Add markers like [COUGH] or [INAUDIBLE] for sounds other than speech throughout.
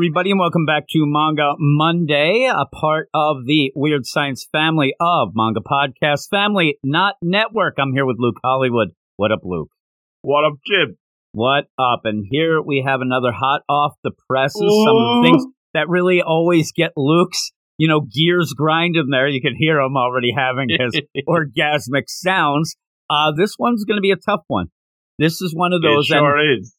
Everybody, and welcome back to Manga Monday, a part of the Weird Science family of Manga Podcast Family, not Network. I'm here with Luke Hollywood. What up, Luke? What up, Jim? What up? And here we have another hot off the presses. Ooh. Some of the things that really always get Luke's, you know, gears grinding there. You can hear him already having his [LAUGHS] orgasmic sounds. Uh, this one's going to be a tough one. This is one of those. It sure and, is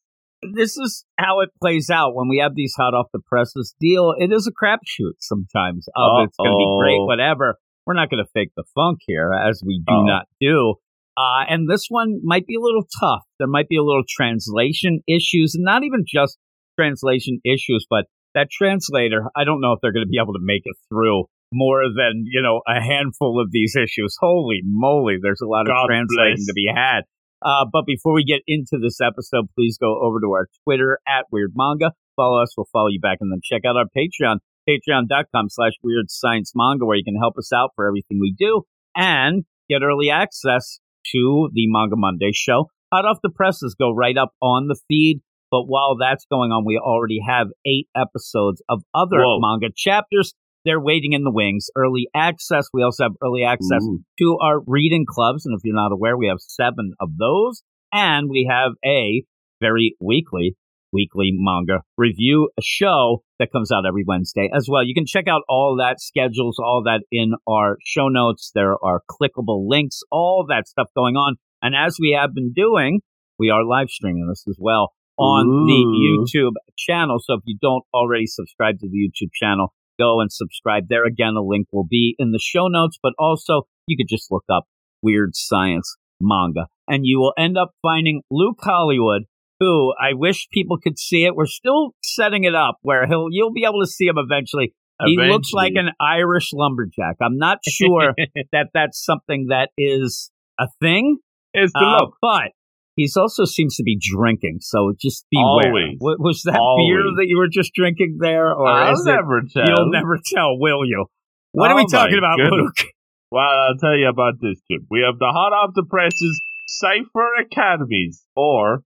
this is how it plays out when we have these hot off the presses deal. It is a crapshoot sometimes. Oh, it's going to be great, whatever. We're not going to fake the funk here, as we do Uh-oh. not do. Uh, and this one might be a little tough. There might be a little translation issues, and not even just translation issues, but that translator. I don't know if they're going to be able to make it through more than you know a handful of these issues. Holy moly, there's a lot of translating bless. to be had. Uh, but before we get into this episode, please go over to our Twitter at Weird Manga. Follow us, we'll follow you back, and then check out our Patreon, patreon.com slash Weird Science Manga, where you can help us out for everything we do and get early access to the Manga Monday show. Hot off the presses go right up on the feed. But while that's going on, we already have eight episodes of other Whoa. manga chapters they're waiting in the wings. Early access. We also have early access Ooh. to our reading clubs. And if you're not aware, we have seven of those. And we have a very weekly, weekly manga review show that comes out every Wednesday as well. You can check out all that schedules, all that in our show notes. There are clickable links, all that stuff going on. And as we have been doing, we are live streaming this as well on Ooh. the YouTube channel. So if you don't already subscribe to the YouTube channel, go and subscribe there. Again, a link will be in the show notes, but also you could just look up Weird Science Manga and you will end up finding Luke Hollywood, who I wish people could see it. We're still setting it up where he'll you'll be able to see him eventually. eventually. He looks like an Irish lumberjack. I'm not sure [LAUGHS] that that's something that is a thing. It's the uh, look. But He's also seems to be drinking, so just beware. Always. Was that Always. beer that you were just drinking there, or I'll never it, tell. You'll never tell, will you? What oh are we oh talking about, goodness. Luke? Well, I'll tell you about this, Jim. We have the hot off the presses Cipher Academies, or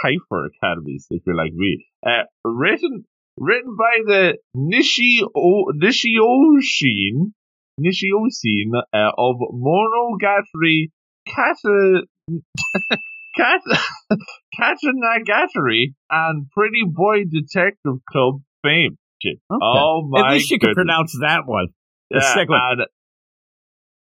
Cipher Academies, if you're like me. Uh, written written by the Nishi o- Nishioshin Nishioshin uh, of Monogatari Kata [LAUGHS] Cat Nagatari and Pretty Boy Detective Club fame. Okay. Oh my! At least you can pronounce that one. The yeah, second one.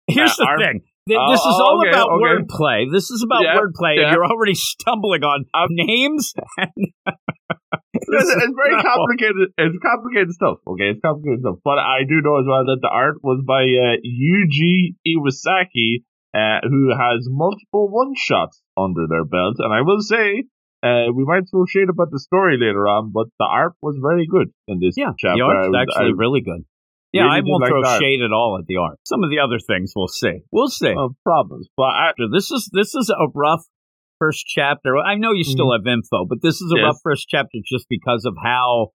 Here's uh, the our, thing. This uh, is all okay, about okay. wordplay. This is about yeah, wordplay, yeah. and you're already stumbling on um, names. [LAUGHS] it's, it's very [LAUGHS] complicated. It's complicated stuff. Okay, it's complicated stuff. But I do know as well that the art was by uh, Yuji Iwasaki, uh, who has multiple one shots under their belt. And I will say, uh, we might throw shade about the story later on, but the art was very good in this yeah, chapter. The art's was, actually I, really good. Yeah, really I won't like throw shade at all at the art. Some of the other things we'll see. We'll see. No problems. But I, this is this is a rough first chapter. I know you still mm-hmm. have info, but this is a yes. rough first chapter just because of how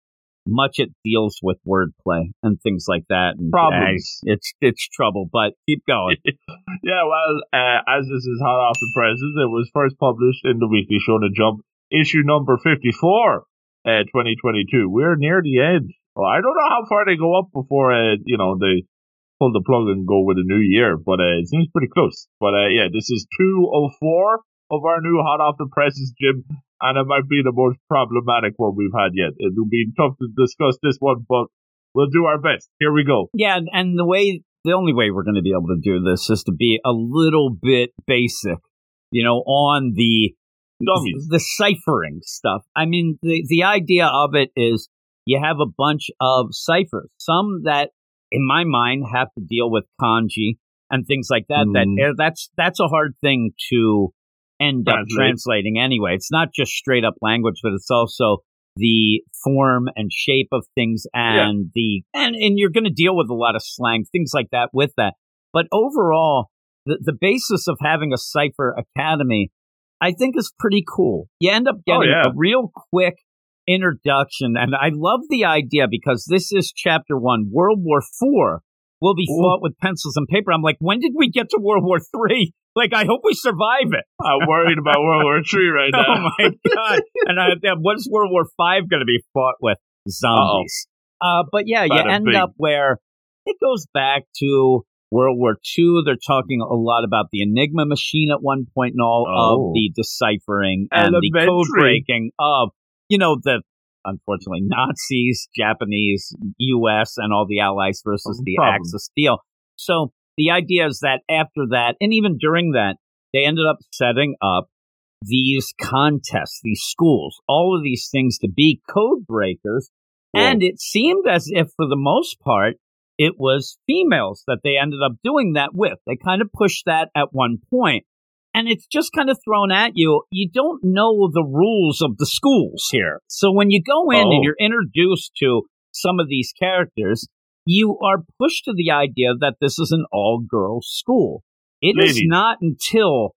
much it deals with wordplay and things like that. And, Problems. Uh, it's it's trouble, but keep going. [LAUGHS] yeah, well, uh, as this is hot off the presses, it was first published in the Weekly Shonen Jump, issue number 54, uh, 2022. We're near the end. Well, I don't know how far they go up before, uh, you know, they pull the plug and go with a new year, but uh, it seems pretty close. But uh, yeah, this is 204 of our new hot off the presses, Jim and it might be the most problematic one we've had yet. It'll be tough to discuss this one, but we'll do our best. Here we go. Yeah, and the way the only way we're going to be able to do this is to be a little bit basic, you know, on the Dummies. the ciphering stuff. I mean, the the idea of it is you have a bunch of ciphers, some that in my mind have to deal with kanji and things like that. Mm. That mm-hmm. that's that's a hard thing to end up translating anyway. It's not just straight up language, but it's also the form and shape of things and yeah. the and and you're going to deal with a lot of slang things like that with that but overall the, the basis of having a cipher academy i think is pretty cool you end up oh, getting oh, yeah. a real quick introduction and i love the idea because this is chapter one world war four will be Ooh. fought with pencils and paper i'm like when did we get to world war three [LAUGHS] like, I hope we survive it. I'm worried about [LAUGHS] World War Three right now. oh my god! And I, what's World War Five going to be fought with? zombies. Uh, but yeah, you end bing. up where it goes back to World War II. They're talking a lot about the Enigma machine at one point and all oh. of the deciphering and Elementary. the code breaking of, you know, the unfortunately Nazis, Japanese, US, and all the allies versus no the. Axis deal. So the idea is that after that, and even during that, they ended up setting up these contests, these schools, all of these things to be code breakers. And it seemed as if, for the most part, it was females that they ended up doing that with. They kind of pushed that at one point. And it's just kind of thrown at you. You don't know the rules of the schools here. So when you go in oh. and you're introduced to some of these characters, you are pushed to the idea that this is an all girls school. It Ladies. is not until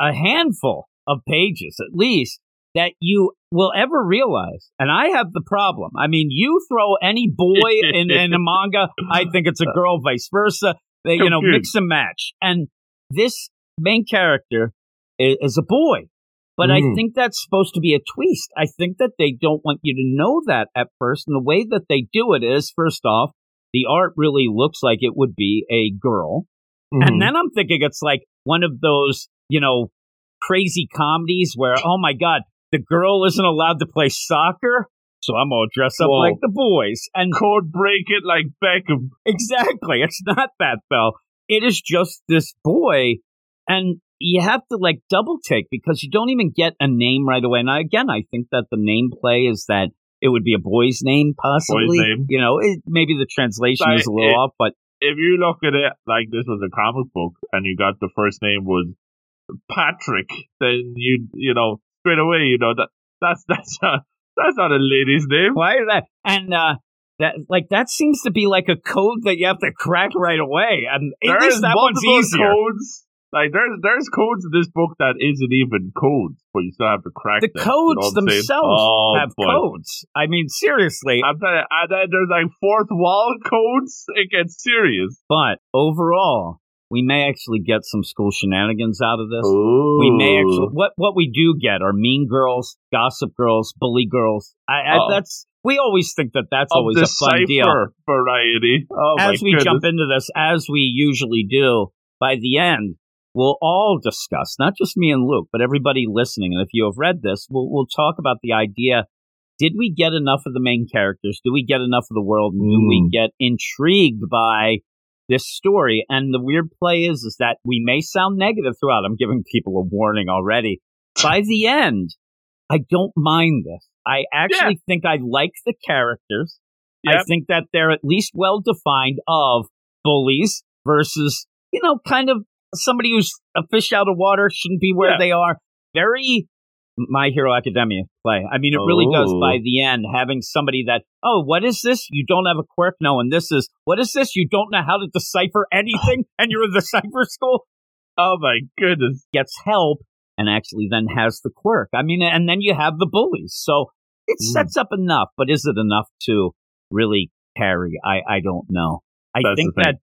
a handful of pages, at least, that you will ever realize. And I have the problem. I mean, you throw any boy in, in a [LAUGHS] manga, I think it's a girl, vice versa. They, you know, mix and match. And this main character is, is a boy. But mm. I think that's supposed to be a twist. I think that they don't want you to know that at first. And the way that they do it is, first off, the art really looks like it would be a girl. Mm-hmm. And then I'm thinking it's like one of those, you know, crazy comedies where, oh my God, the girl isn't allowed to play soccer. So I'm gonna dress up Whoa. like the boys and code break it like Beckham. Exactly. It's not that though. It is just this boy, and you have to like double take because you don't even get a name right away. And again, I think that the name play is that it would be a boy's name, possibly. Boy's name. You know, it, maybe the translation is a little it, off, but if you look at it like this was a comic book and you got the first name was Patrick, then you you know straight away you know that that's [LAUGHS] that's not that's not a lady's name. Why is that? And uh, that like that seems to be like a code that you have to crack right away. And there is that one's easier. Codes like there's there's codes in this book that isn't even codes, but you still have to crack. The them, codes you know themselves oh, have boy. codes. I mean, seriously. I'm telling you, then there's like fourth wall codes. It gets serious. But overall, we may actually get some school shenanigans out of this. Ooh. We may actually what what we do get are mean girls, gossip girls, bully girls. I, I oh. that's we always think that that's always a fun deal. Variety. Oh, as we goodness. jump into this, as we usually do, by the end, we'll all discuss, not just me and Luke, but everybody listening. And if you have read this, we'll, we'll talk about the idea. Did we get enough of the main characters? Do we get enough of the world? Mm. Do we mm. get intrigued by this story? And the weird play is, is that we may sound negative throughout. I'm giving people a warning already. by the end, I don't mind this. I actually yeah. think I like the characters. Yep. I think that they're at least well defined of bullies versus, you know, kind of somebody who's a fish out of water shouldn't be where yeah. they are. Very My Hero Academia play. I mean, it really does by oh. the end, having somebody that, oh, what is this? You don't have a quirk? No, and this is, what is this? You don't know how to decipher anything [LAUGHS] and you're in the cipher school? Oh my goodness. Gets help and actually then has the quirk. I mean, and then you have the bullies. So it mm. sets up enough, but is it enough to really carry? I, I don't know. I That's think that,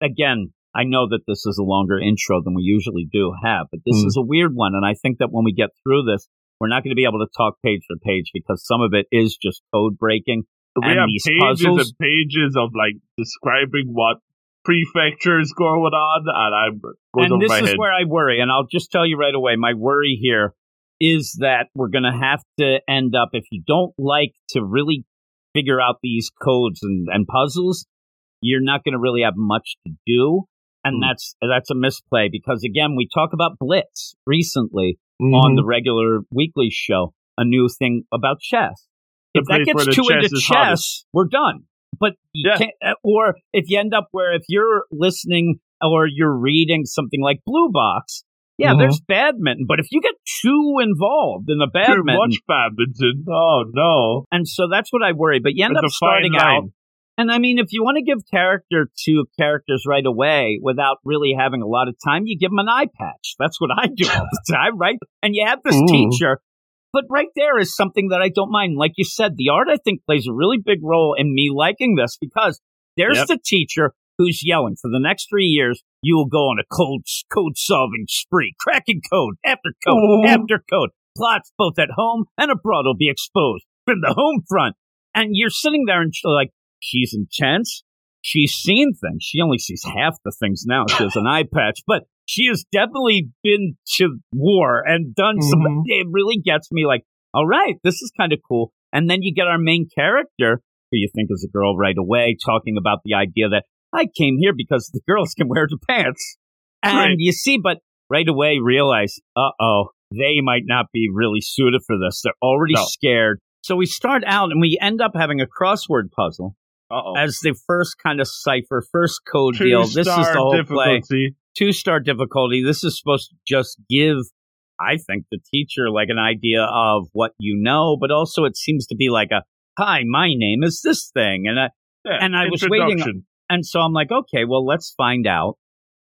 again, I know that this is a longer intro than we usually do have, but this mm. is a weird one. And I think that when we get through this, we're not going to be able to talk page for page because some of it is just code breaking. We have pages puzzles. and pages of like describing what prefecture is going on, and I'm and this is head. where I worry. And I'll just tell you right away, my worry here is that we're going to have to end up if you don't like to really figure out these codes and, and puzzles, you're not going to really have much to do and mm. that's that's a misplay because again we talk about blitz recently mm-hmm. on the regular weekly show a new thing about chess the if that gets too into chess hottest. we're done but yeah. uh, or if you end up where if you're listening or you're reading something like blue box yeah, mm-hmm. there's badminton, but if you get too involved in the badminton, too much badminton, oh no! And so that's what I worry. But you end it's up starting out and I mean, if you want to give character to characters right away without really having a lot of time, you give them an eye patch. That's what I do all the [LAUGHS] time, right? And you have this Ooh. teacher. But right there is something that I don't mind. Like you said, the art, I think, plays a really big role in me liking this because there's yep. the teacher who's yelling for the next three years, you will go on a code, code solving spree, cracking code after code Ooh. after code. Plots both at home and abroad will be exposed from the home front And you're sitting there and like, she's intense. She's seen things. She only sees half the things now. She has an [LAUGHS] eye patch, but she has definitely been to war and done mm-hmm. some. It really gets me like, all right, this is kind of cool. And then you get our main character, who you think is a girl right away, talking about the idea that I came here because the girls can wear the pants. And right. you see, but right away realize, uh oh, they might not be really suited for this. They're already no. scared. So we start out and we end up having a crossword puzzle Uh-oh. as the first kind of cipher, first code Two deal. This is the whole difficulty. play. Two star difficulty. This is supposed to just give, I think, the teacher like an idea of what you know, but also it seems to be like a, hi, my name is this thing. And I, yeah, and I was waiting. And so I'm like, okay, well, let's find out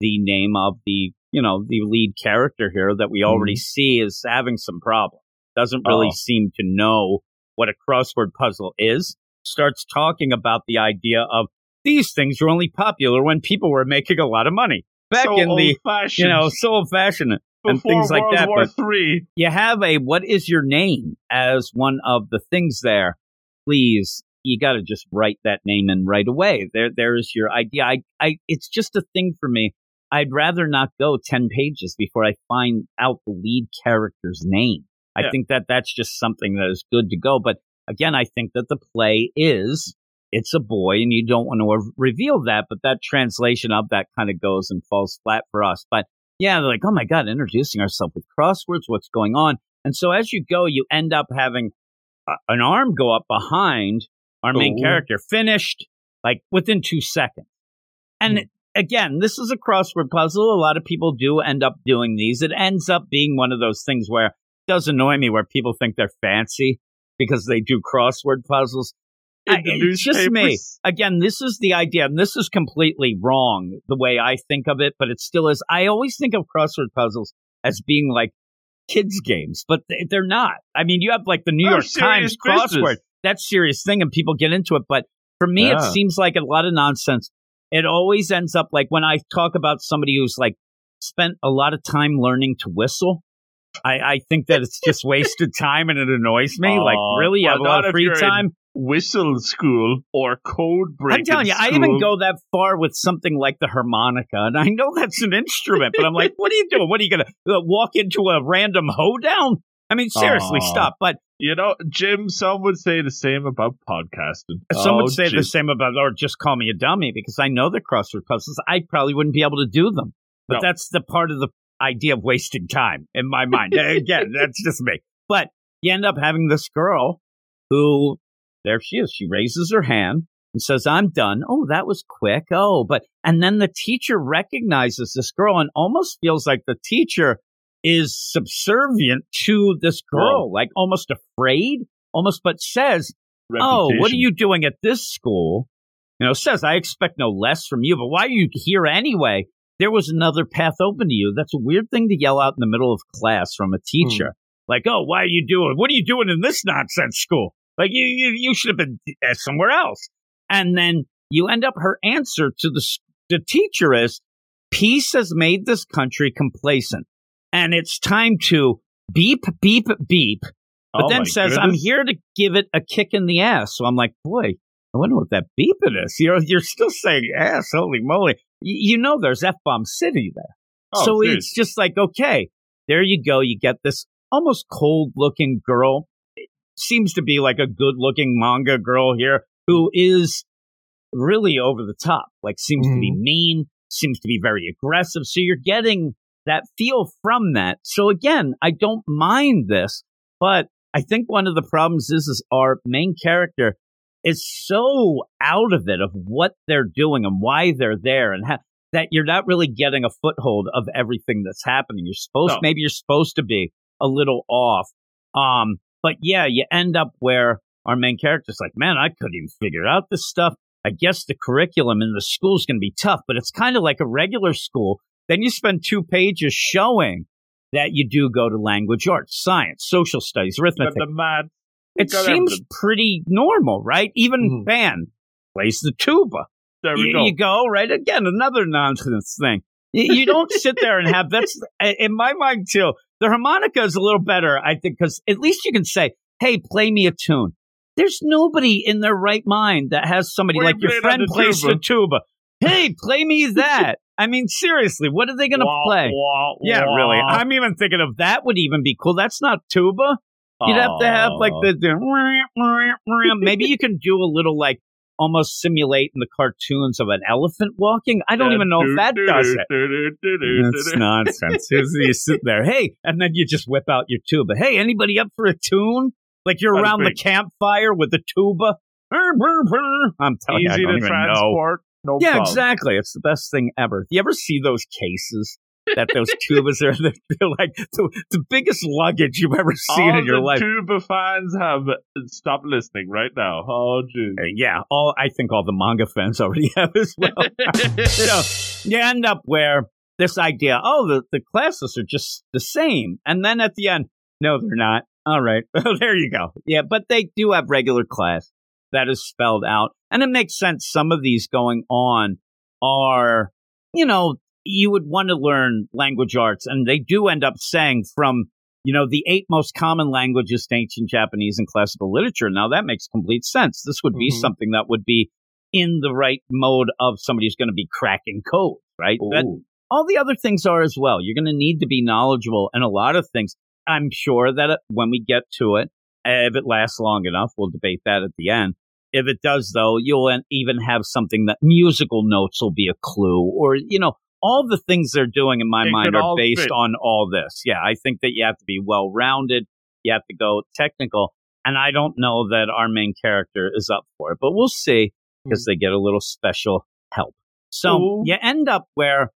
the name of the you know, the lead character here that we already mm. see is having some problems. Doesn't really oh. seem to know what a crossword puzzle is. Starts talking about the idea of these things were only popular when people were making a lot of money. Back so in the, fashioned. you know, so old fashioned and things like that. War but Three. you have a what is your name as one of the things there. Please, you got to just write that name in right away. There, there is your idea. I, I, it's just a thing for me. I'd rather not go 10 pages before I find out the lead character's name. I yeah. think that that's just something that is good to go. But again, I think that the play is it's a boy and you don't want to reveal that, but that translation of that kind of goes and falls flat for us. But yeah, they're like, oh my God, introducing ourselves with crosswords, what's going on? And so as you go, you end up having a, an arm go up behind our main Ooh. character, finished like within two seconds. And mm again, this is a crossword puzzle. A lot of people do end up doing these. It ends up being one of those things where it does annoy me where people think they're fancy because they do crossword puzzles. I, it's just me. Again, this is the idea, and this is completely wrong the way I think of it, but it still is. I always think of crossword puzzles as being like kids' games, but they're not. I mean, you have like the New oh, York Times crossword. Business. That's serious thing, and people get into it. But for me, yeah. it seems like a lot of nonsense it always ends up like when I talk about somebody who's like spent a lot of time learning to whistle. I, I think that it's just wasted time and it annoys me. like, really, you well, have a lot of free time. Whistle school or code breaking. I'm telling you, school. I even go that far with something like the harmonica, and I know that's an instrument, but I'm like, what are you doing? What are you going to uh, walk into a random hoedown? I mean, seriously, stop. But you know, Jim, some would say the same about podcasting. Some oh, would say Jim. the same about, or just call me a dummy because I know the crossword puzzles. I probably wouldn't be able to do them. But no. that's the part of the idea of wasting time in my mind. [LAUGHS] Again, that's just me. But you end up having this girl who, there she is. She raises her hand and says, I'm done. Oh, that was quick. Oh, but, and then the teacher recognizes this girl and almost feels like the teacher is subservient to this girl, oh. like almost afraid, almost, but says, Reputation. Oh, what are you doing at this school? You know, says, I expect no less from you, but why are you here anyway? There was another path open to you. That's a weird thing to yell out in the middle of class from a teacher. Hmm. Like, oh, why are you doing? What are you doing in this nonsense school? Like, you, you, you should have been somewhere else. And then you end up, her answer to the, the teacher is, peace has made this country complacent and it's time to beep, beep, beep. But oh then says, goodness. I'm here to give it a kick in the ass. So I'm like, boy, I wonder what that beeping is. You're, you're still saying ass, holy moly. You know there's F Bomb City there. Oh, so it's just like, okay, there you go. You get this almost cold looking girl. It seems to be like a good looking manga girl here who is really over the top, like seems mm-hmm. to be mm-hmm. mean, seems to be very aggressive. So you're getting that feel from that. So again, I don't mind this, but I think one of the problems is, is our main character is so out of it of what they're doing and why they're there and ha- that you're not really getting a foothold of everything that's happening. You're supposed, no. maybe you're supposed to be a little off. Um, but yeah, you end up where our main character's like, man, I couldn't even figure out this stuff. I guess the curriculum in the school is going to be tough, but it's kind of like a regular school then you spend two pages showing that you do go to language arts, science, social studies, arithmetic. The mad. It seems pretty normal, right? Even mm-hmm. band plays the tuba. There we you, go. You go right again, another nonsense thing. You, you don't sit there and have that's [LAUGHS] in my mind too. The harmonica is a little better, I think, because at least you can say, "Hey, play me a tune." There's nobody in their right mind that has somebody like your friend the plays tuba. the tuba. Hey, play me that. I mean, seriously, what are they going to play? wah, Yeah, wah. really. I'm even thinking of that would even be cool. That's not tuba. You'd have to have like the, the [LAUGHS] maybe you can do a little like almost simulate in the cartoons of an elephant walking. I don't even know if that does it. That's [LAUGHS] nonsense. you sit there, hey, and then you just whip out your tuba. Hey, anybody up for a tune? Like you're around the campfire with the tuba. I'm telling you, I don't to even know. No Yeah, problem. exactly. It's the best thing ever. You ever see those cases that those tubas are? [LAUGHS] They're like the, the biggest luggage you've ever seen All in your life. tuba fans have stopped listening right now. Oh, jeez. Uh, yeah, all I think all the manga fans [LAUGHS] already have as well. [LAUGHS] so you end up where this idea, oh, the, the classes are just the same. And then at the end, no, they're not. All right. there you go. Yeah, but they do have regular class that is spelled out. And it makes sense. Some of these going on are, you know, you would want to learn language arts. And they do end up saying from, you know, the eight most common languages to ancient Japanese and classical literature. Now that makes complete sense. This would be Mhm. something that would be in the right mode of somebody who's going to be cracking code, right? All the other things are as well. You're going to need to be knowledgeable in a lot of things. I'm sure that when we get to it, uh, if it lasts long enough, we'll debate that at the end. If it does, though, you'll even have something that musical notes will be a clue, or you know, all the things they're doing in my mind are based fit. on all this. Yeah, I think that you have to be well rounded. You have to go technical, and I don't know that our main character is up for it, but we'll see because they get a little special help. So Ooh. you end up where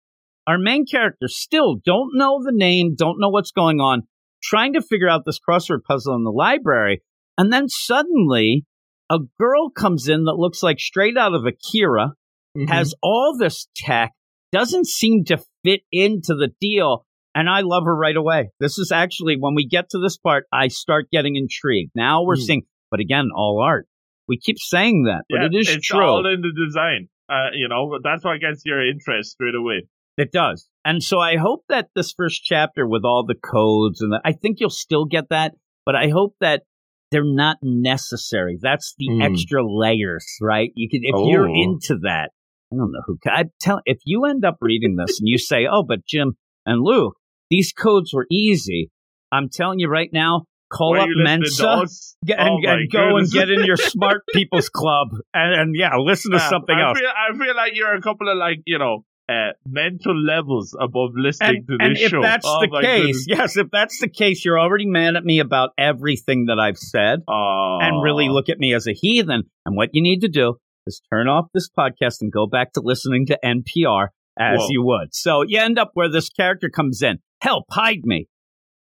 our main characters still don't know the name, don't know what's going on, trying to figure out this crossword puzzle in the library. And then suddenly a girl comes in that looks like straight out of Akira, Mhm. has all this tech, doesn't seem to fit into the deal. And I love her right away. This is actually, when we get to this part, I start getting intrigued. Now we're Hmm. seeing, but again, all art. We keep saying that, but Yeah, it is it's true. all in the design. Uh, you know, that's what gets your interest straight away. It does. And so I hope that this first chapter with all the codes and the, I think you'll still get that, but I hope that they're not necessary. That's the Mm. extra layers, right? You can if you're Oh. into that. I don't know who I tell if you end up reading this and you say, [LAUGHS] "Oh, but Jim and Luke, these codes were easy." I'm telling you right now, call Were up you listening to Mensa [LAUGHS] get, Oh and, and go goodness. and get in your [LAUGHS] smart people's club and, and yeah, listen to Yeah, something I else. Feel, I feel like you're a couple of like you know uh, mental levels above listening and, to this if show. If that's Oh the case, goodness. yes, if that's the case, you're already mad at me about everything that I've said and really look at me as a heathen. And what you need to do is turn off this podcast and go back to listening to NPR as Whoa. you would. So you end up where this character comes in. Help, hide me.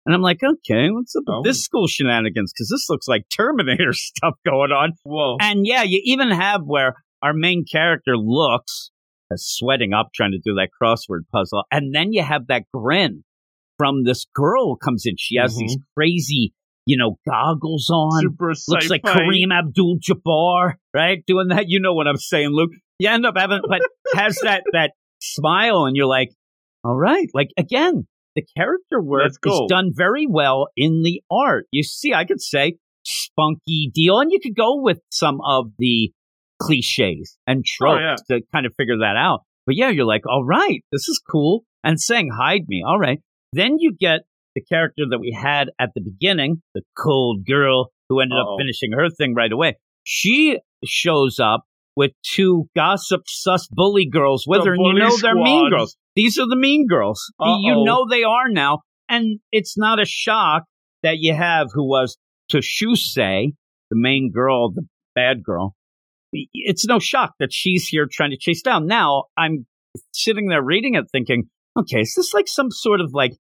And I'm like, okay, what's up with Oh. this school shenanigans? Because this looks like Terminator [LAUGHS] stuff going on. Whoa. And yeah, you even have where our main character looks uh, sweating up trying to do that crossword puzzle. And then you have that grin from this girl who comes in. She has Mhm. these crazy, you know, goggles on. Super Looks like. Kareem Abdul Jabbar, right? Doing that. You know what I'm saying, Luke. You end up having, but [LAUGHS] has that, that smile and you're like, all right. Like again, the character work Let's is done very well in the art. You see, I could say spunky deal, and you could go with some of the cliches and tropes Oh, yeah. to kind of figure that out. But yeah, you're like, all right, this is cool. And saying hide me, all right. Then you get the character that we had at the beginning, the cold girl who ended Uh-oh. up finishing her thing right away. She shows up with two gossip sus bully girls with The her, and you know they're mean girls. These are the mean girls. You Uh-oh. know they are now. And it's not a shock that you have who was Toshuse, the main girl, the bad girl. It's no shock that she's here trying to chase down. Now I'm sitting there reading it thinking, okay, is this like some sort of like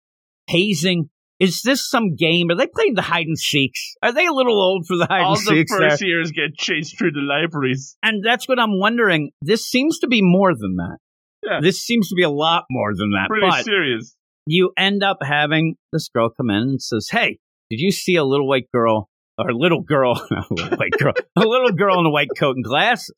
hazing? Is this some game? Are they playing the hide and seeks? Are they a little old for the hide All and the seeks? there? first years get chased through the libraries. And that's what I'm wondering. This seems to be more than that. Yeah. This seems to be a lot more than that. Pretty but serious. you end up having this girl come in and says, Hey, did you see a little white girl or a little girl, [LAUGHS] a little white girl, a little girl in a white coat and glasses?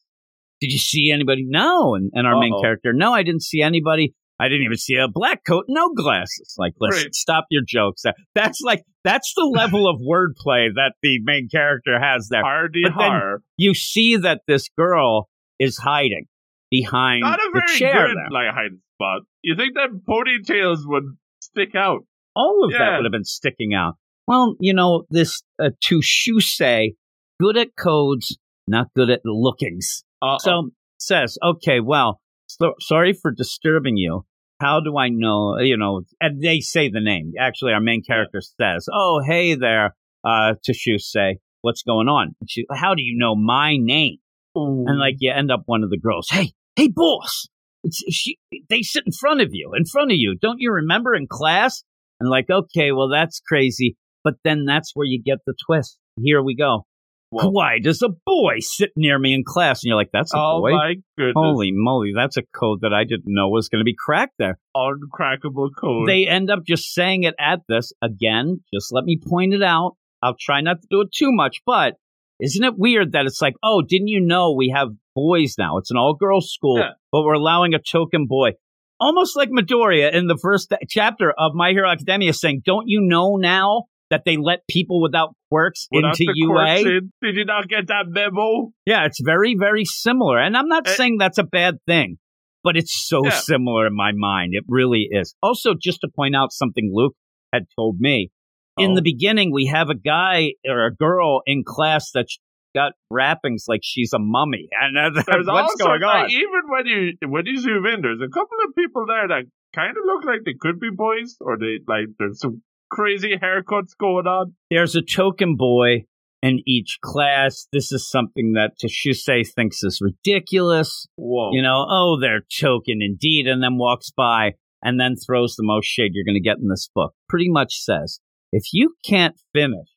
Did you see anybody? No. And, and our main Uh-oh. character, no, I didn't see anybody. I didn't even see a black coat, no glasses. Like, listen, right. stop your jokes. That's like that's the level of wordplay that the main character has there. Hardy har. You see that this girl is hiding behind Not a very the chair good, like hiding spot. You think that ponytails would stick out? All of Yeah. that would have been sticking out. Well, you know, this uh, to say, good at codes, not good at lookings. Uh-oh. So says, okay, well, so, sorry for disturbing you. How do I know? You know, and they say the name. Actually, our main character says, "Oh, hey there, uh, to say, what's going on?" And she, how do you know my name? And like, you end up one of the girls. Hey, hey, boss. It's, she, they sit in front of you, in front of you. Don't you remember in class? And like, okay, well, that's crazy. But then that's where you get the twist. Here we go. Whoa. Why does a boy sit near me in class? And you're like, that's a oh boy. my goodness! Holy moly, that's a code that I didn't know was going to be cracked there. uncrackable code. They end up just saying it at this. Again, just let me point it out. I'll try not to do it too much, but isn't it weird that it's like, oh, didn't you know we have boys now? It's an all girls school, Yeah. but we're allowing a token boy. Almost like Midoriya in the first chapter of My Hero Academia saying, don't you know now that they let people without quirks Without into UA? quirks in, Did you not get that memo? Yeah, it's very, very similar. And I'm not Eh. saying that's a bad thing, but it's so Yeah. similar in my mind. It really is. Also, just to point out something Luke had told me. In Oh. the beginning, we have a guy or a girl in class that's got wrappings like she's a mummy. And uh, There's what's also, going on? like, even when you when you zoom in, there's a couple of people there that kind of look like they could be boys, or they like there's some crazy haircuts going on. There's a token boy in each class. This is something that Tashuse thinks is ridiculous. Whoa! you know, oh, they're token indeed, and then walks by and then throws the most shade you're going to get in this book. Pretty much says, if you can't finish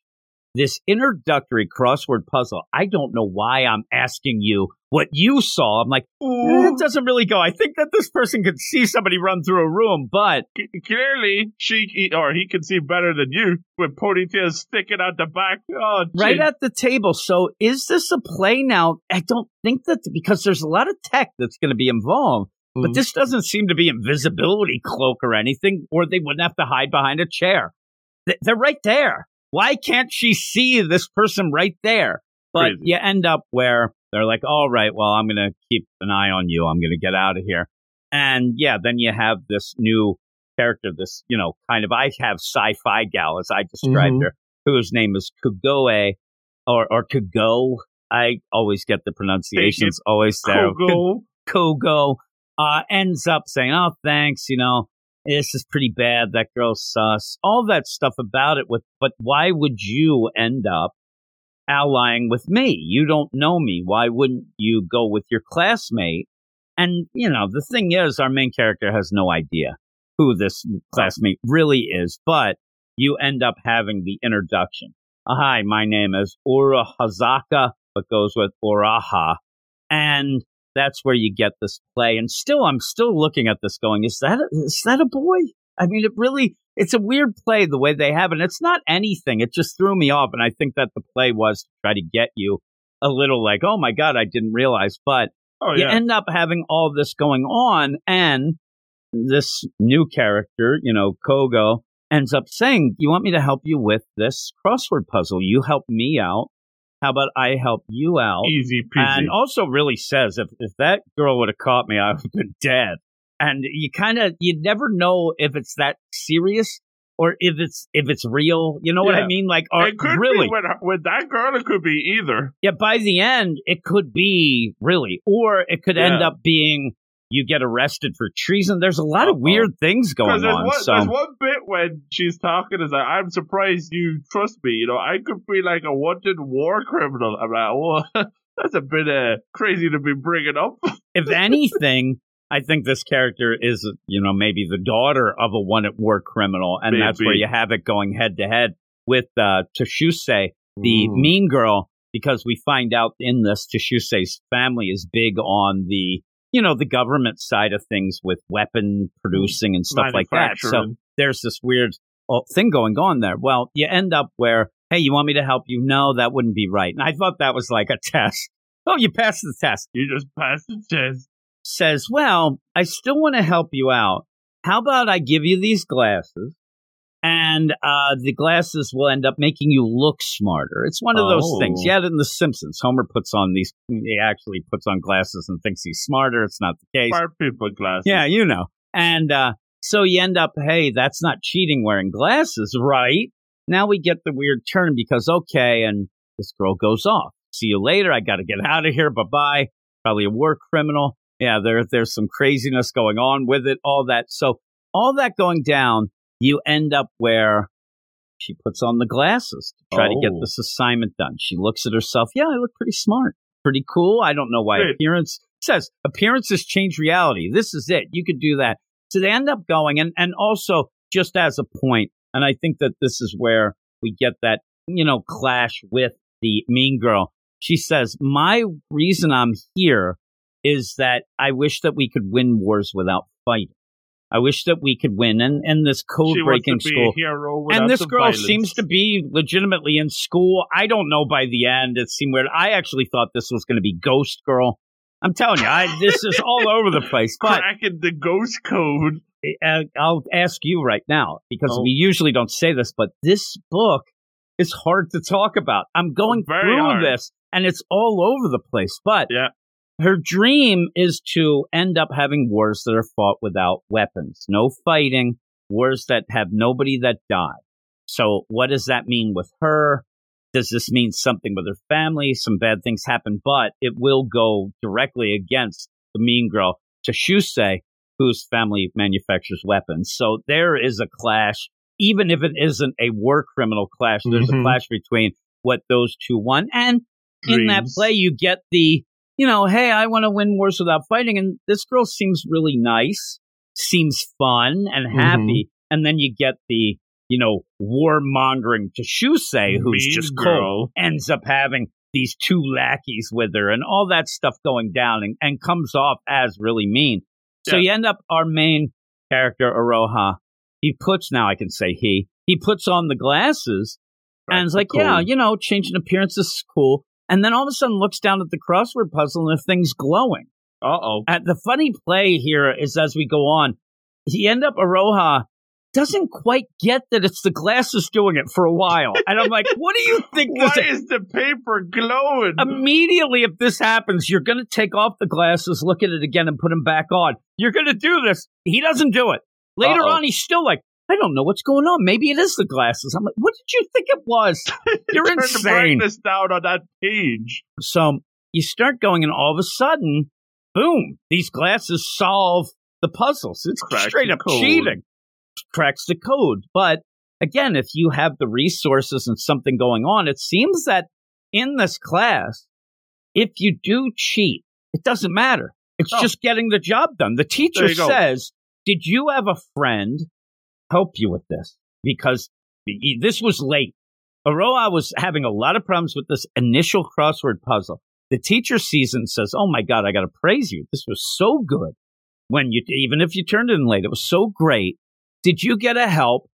this introductory crossword puzzle, I don't know why I'm asking you what you saw. I'm like, eh, it doesn't really go. I think that this person could see somebody run through a room, but C- clearly she or he can see better than you with ponytails sticking out the back. Oh, right at the table. So is this a play now? I don't think that because there's a lot of tech that's going to be involved. But Mhm. this doesn't seem to be invisibility cloak or anything, or they wouldn't have to hide behind a chair. They're right there. Why can't she see this person right there? But Crazy. you end up where they're like, all right, well, I'm going to keep an eye on you. I'm going to get out of here. And yeah, then you have this new character, this, you know, kind of, I have sci fi gal, as I described Mhm. her, whose name is Kugoe or, or Kugo. I always get the pronunciations always there. Kogo. [LAUGHS] Kogo uh, ends up saying, "Oh, thanks, you know, this is pretty bad. That girl's sus. All that stuff about it. With, but why would you end up allying with me? You don't know me. Why wouldn't you go with your classmate? And you know, the thing is, our main character has no idea who this classmate really is, but you end up having the introduction. Uh, hi, my name is Ura Hazaka, but goes with Uraha. And that's where you get this play. And still, I'm still looking at this going, is that, a, is that a boy? I mean, it really, it's a weird play the way they have it. It's not anything. It just threw me off. And I think that the play was to try to get you a little like, oh my God, I didn't realize. But Oh you end up having all this going on. And this new character, you know, Kogo, ends up saying, You want me to help you with this crossword puzzle? You help me out. How about I help you out? Easy peasy. And also really says if, if that girl would have caught me, I would have been dead. And you kind of you never know if it's that serious or if it's if it's real. You know what I mean? Like, are, it could really? be with, with that girl. It could be either. yeah. By the end, it could be really, or it could end up being you get arrested for treason. There's a lot of weird things going on. one, so there's one bit when she's talking is like, I'm surprised you trust me. You know, I could be like a wanted war criminal. I'm like, oh, [LAUGHS] that's a bit uh, crazy to be bringing up. [LAUGHS] if anything, I think this character is, you know, maybe the daughter of a one at war criminal, and that's where you have it going head to head with uh, Toshuse, the Mm. mean girl, because we find out in this Toshuse's family is big on the, you know, the government side of things with weapon producing and stuff like that. So there's this weird uh, thing going on there. Well, you end up where, hey, you want me to help you? No, that wouldn't be right. And I thought that was like a [LAUGHS] test. Oh, you passed the test. You just passed the test. says, Well, I still want to help you out. How about I give you these glasses? And uh, the glasses will end up making you look smarter. It's one of those Oh. things. You had it in The Simpsons. Homer puts on these, he actually puts on glasses and thinks he's smarter. It's not the case. Smart people glasses. Yeah, you know. And uh, so you end up, hey, that's not cheating wearing glasses, right? Now we get the weird turn because, okay, and this girl goes off. See you later. I got to get out of here. Bye bye. Probably a war criminal. Yeah, there, there's some craziness going on with it, all that. So, all that going down, you end up where she puts on the glasses to try to get Oh. this assignment done. She looks at herself. Yeah, I look pretty smart, pretty cool. I don't know why Great. appearance says appearances change reality. This is it. You could do that. So they end up going, and and also just as a point, and I think that this is where we get that you know clash with the mean girl. She says, "My reason I'm here is that I wish that we could win wars without fighting. I wish that we could win." And and this code breaking school and this girl violence. seems to be legitimately in school. I don't know by the end. It seemed weird. I actually thought this was going to be Ghost Girl. I'm telling you, I, this is all over the place. [LAUGHS] But cracking the ghost code. I'll ask you right now because Oh. we usually don't say this, but this book is hard to talk about. I'm going Very through hard. this and it's all over the place. But Yeah. Her dream is to end up having wars that are fought without weapons, no fighting, wars that have nobody that die. So, what does that mean with her? Does this mean something with her family? Some bad things happen, but it will go directly against the mean girl, Tashuse, whose family manufactures weapons. So, there is a clash. Even if it isn't a war criminal clash, there's a Mhm. clash between what those two want. And in that play, you get the, you know, hey, I want to win wars without fighting. And this girl seems really nice, seems fun and Mm-hmm. happy. And then you get the, you know, warmongering Tashuse, who's Mean just girl. cold, ends up having these two lackeys with her and all that stuff going down and, and comes off as really mean. So Yeah. you end up our main character, Aroha. He puts, now I can say he, he puts on the glasses and it's like, Cool. yeah, you know, changing appearance is cool. And then all of a sudden looks down at the crossword puzzle and the thing's glowing. Uh oh. The funny play here is as we go on, he end up Aroha doesn't quite get that it's the glasses doing it for a while. And I'm like, what do you think [LAUGHS] Why this is the paper glowing? Immediately, if this happens, you're going to take off the glasses, look at it again, and put them back on. You're going to do this. He doesn't do it. Later Uh-oh. on, he's still like, I don't know what's going on. Maybe it is the glasses. I'm like, what did you think it was? [LAUGHS] You're insane. brightness down on that page. So you start going, and all of a sudden, boom, these glasses solve the puzzles. It's Crack straight up code. cheating. Cracks the code. But again, if you have the resources and something going on, it seems that in this class, if you do cheat, it doesn't matter. It's Oh. just getting the job done. The teacher says, Did you have a friend help you with this? Because this was late. Aroa was having a lot of problems with this initial crossword puzzle. The teacher sees and says, "Oh my God, I got to praise you. This was so good. When you even if you turned it in late, it was so great. Did you get a help?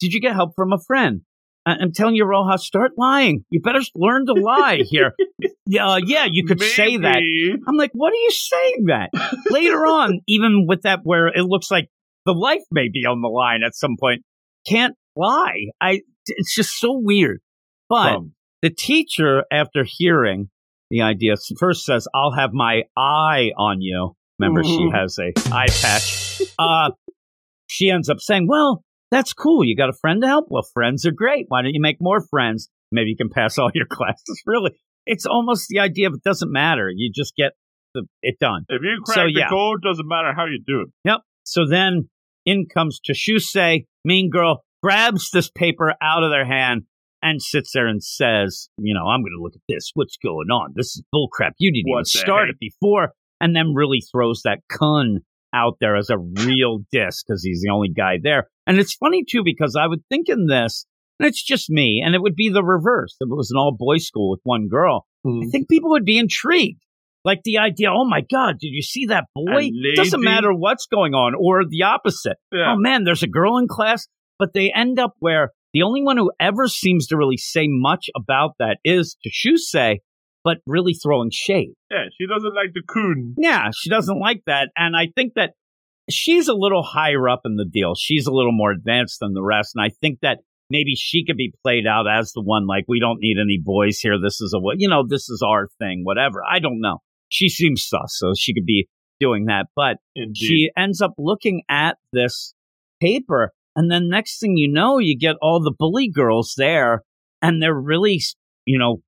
Did you get help from a friend? I'm telling you, Roja, start lying. You better learn to lie here. [LAUGHS] yeah, uh, yeah, you could say that. I'm like, what are you saying that? Later on, even with that, where it looks like the life may be on the line at some point, can't lie. I, it's just so weird. But Dumb. the teacher, after hearing the idea, first says, I'll have my eye on you. Remember, she Mhm. has a eye patch. Uh, she ends up saying, well, that's cool. You got a friend to help? Well, friends are great. Why don't you make more friends? Maybe you can pass all your [LAUGHS] classes. Really, it's almost the idea of it doesn't matter. You just get the, it done. If you crack So, the yeah. code, doesn't matter how you do it. Yep. So then in comes Tashuse, mean girl, grabs this paper out of their hand and sits there and says, you know, I'm going to look at this. What's going on? This is bullcrap. You didn't What even start heck? it before. And then really throws that kun out there as a real diss because he's the only guy there. And it's funny too because I would think in this, and it's just me, and it would be the reverse. If it was an all boys school with one girl, I mm-hmm. think people would be intrigued. Like the idea, oh my God, did you see that boy? Doesn't matter what's going on, or the opposite. Yeah. Oh man, there's a girl in class, but they end up where the only one who ever seems to really say much about that is Tashuse, but really throwing shade. Yeah, she doesn't like the coon. Yeah, she doesn't like that. And I think that she's a little higher up in the deal. She's a little more advanced than the rest. And I think that maybe she could be played out as the one, like, we don't need any boys here. This is a, you know, this is our thing, whatever. I don't know. She seems sus, so she could be doing that. But Indeed. she ends up looking at this paper. And then next thing you know, you get all the bully girls there and they're really, you know,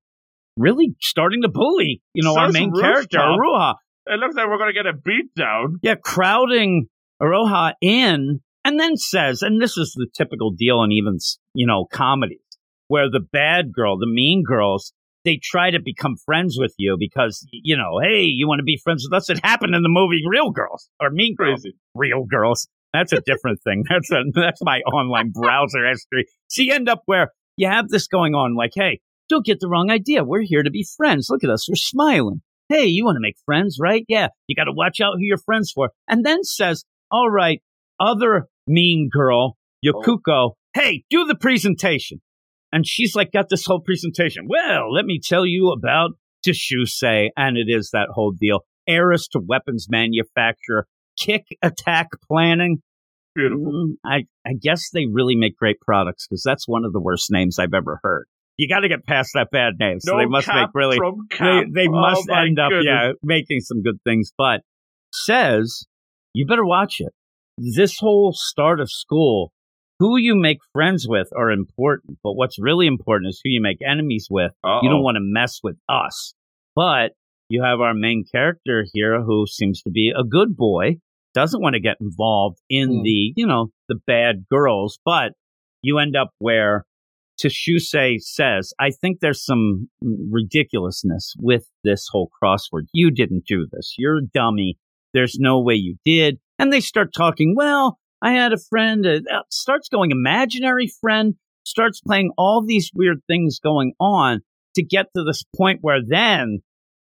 really starting to bully, you know, our main character, Aruha. It looks like we're going to get a beat down. Yeah, crowding Aroha in, and then says, and this is the typical deal in even, you know, comedies, where the bad girl, the mean girls, they try to become friends with you because, you know, hey, you want to be friends with us? It happened in the movie Real Girls, or Mean Girls. Crazy. Real Girls. That's a [LAUGHS] different thing. That's a, that's my online browser history. So you end up where you have this going on, like, hey, don't get the wrong idea. We're here to be friends. Look at us. We're smiling. Hey, you want to make friends, right? Yeah. You got to watch out who you're friends for. And then says, all right, other mean girl, oh. Yokuko, hey, do the presentation. And she's like, got this whole presentation. Well, let me tell you about Tashuse. And it is that whole deal. Heiress to weapons manufacturer, kick attack planning. Beautiful. Mm, I, I guess they really make great products because that's one of the worst names I've ever heard. You got to get past that bad name. So no they must make really, they, they Oh must end up, yeah, making some good things. But says, you better watch it. This whole start of school, who you make friends with are important. But what's really important is who you make enemies with. You Uh-oh. don't want to mess with us. But you have our main character here who seems to be a good boy, doesn't want to get involved in Hmm. the, you know, the bad girls, but you end up where Tashuse says, I think there's some ridiculousness with this whole crossword. You didn't do this. You're a dummy. There's no way you did. And they start talking, well, I had a friend, uh, starts going imaginary friend, starts playing all these weird things going on to get to this point where then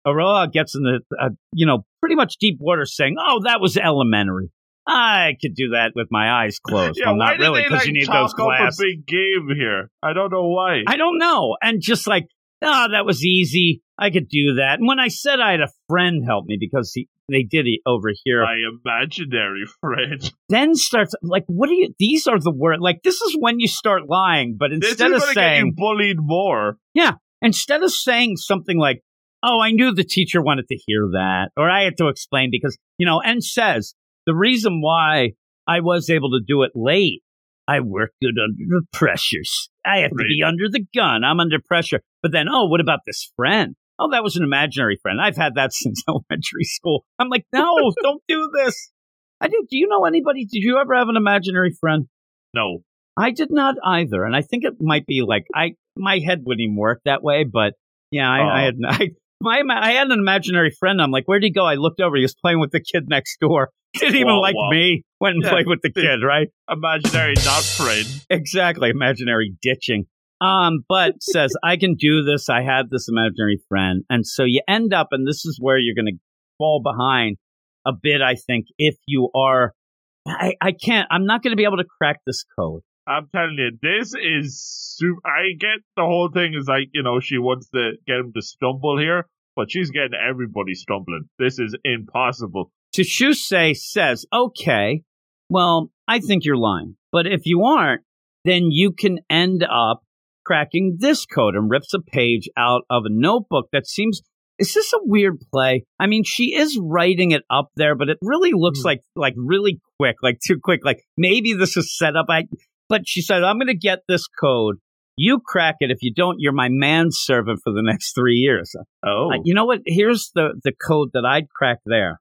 Aroa gets in the, uh, you know, pretty much deep water saying, oh, that was elementary. I could do that with my eyes [LAUGHS] closed. Yeah, well, not really, because like, you need those glasses. a big game here. I don't know why. I don't know. And just like, ah, that was easy. I could do that. And when I said I had a friend help me because he, they did it over here, My imaginary [LAUGHS] friend. then starts like, what are you? These are the words. Like, this is when you start lying. But This is instead of going get you saying, bullied more. Yeah. Instead of saying something like, oh, I knew the teacher wanted to hear that, or I had to explain because, you know, and says the reason why I was able to do it late, I worked good under the pressures. I have to be under the gun. I'm under pressure. But then, oh, what about this friend? Oh, that was an imaginary friend. I've had that [LAUGHS] since elementary school. I'm like, no, [LAUGHS] don't do this. I did. Do you know anybody? Did you ever have an imaginary friend? No. I did not either, and I think it might be like I my head wouldn't even work that way. But yeah, I, I Oh. had [LAUGHS] I, my I had an imaginary friend. I'm like, where'd he go? I looked over. He was playing with the kid next door. [LAUGHS] Didn't even Wow, like wow. me. Went and Yeah. played with the [LAUGHS] kid. Right? Imaginary not friend. Exactly. Imaginary ditching. Um, but [LAUGHS] says I can do this. I had this imaginary friend, and so you end up, and this is where you're going to fall behind a bit. I think if you are, I, I can't. I'm not going to be able to crack this code. I'm telling you, this is super. I get the whole thing is like, you know, she wants to get him to stumble here, but she's getting everybody stumbling. This is impossible. Tashuse says, okay, well, I think you're lying. But if you aren't, then you can end up cracking this code and rips a page out of a notebook that seems. Is this a weird play? I mean, she is writing it up there, but it really looks Hmm. like like really quick, like too quick. Like maybe this is set up. I, but she said, "I'm going to get this code. You crack it. If you don't, you're my manservant for the next three years." Oh. You know what? Here's the the code that I'd crack there.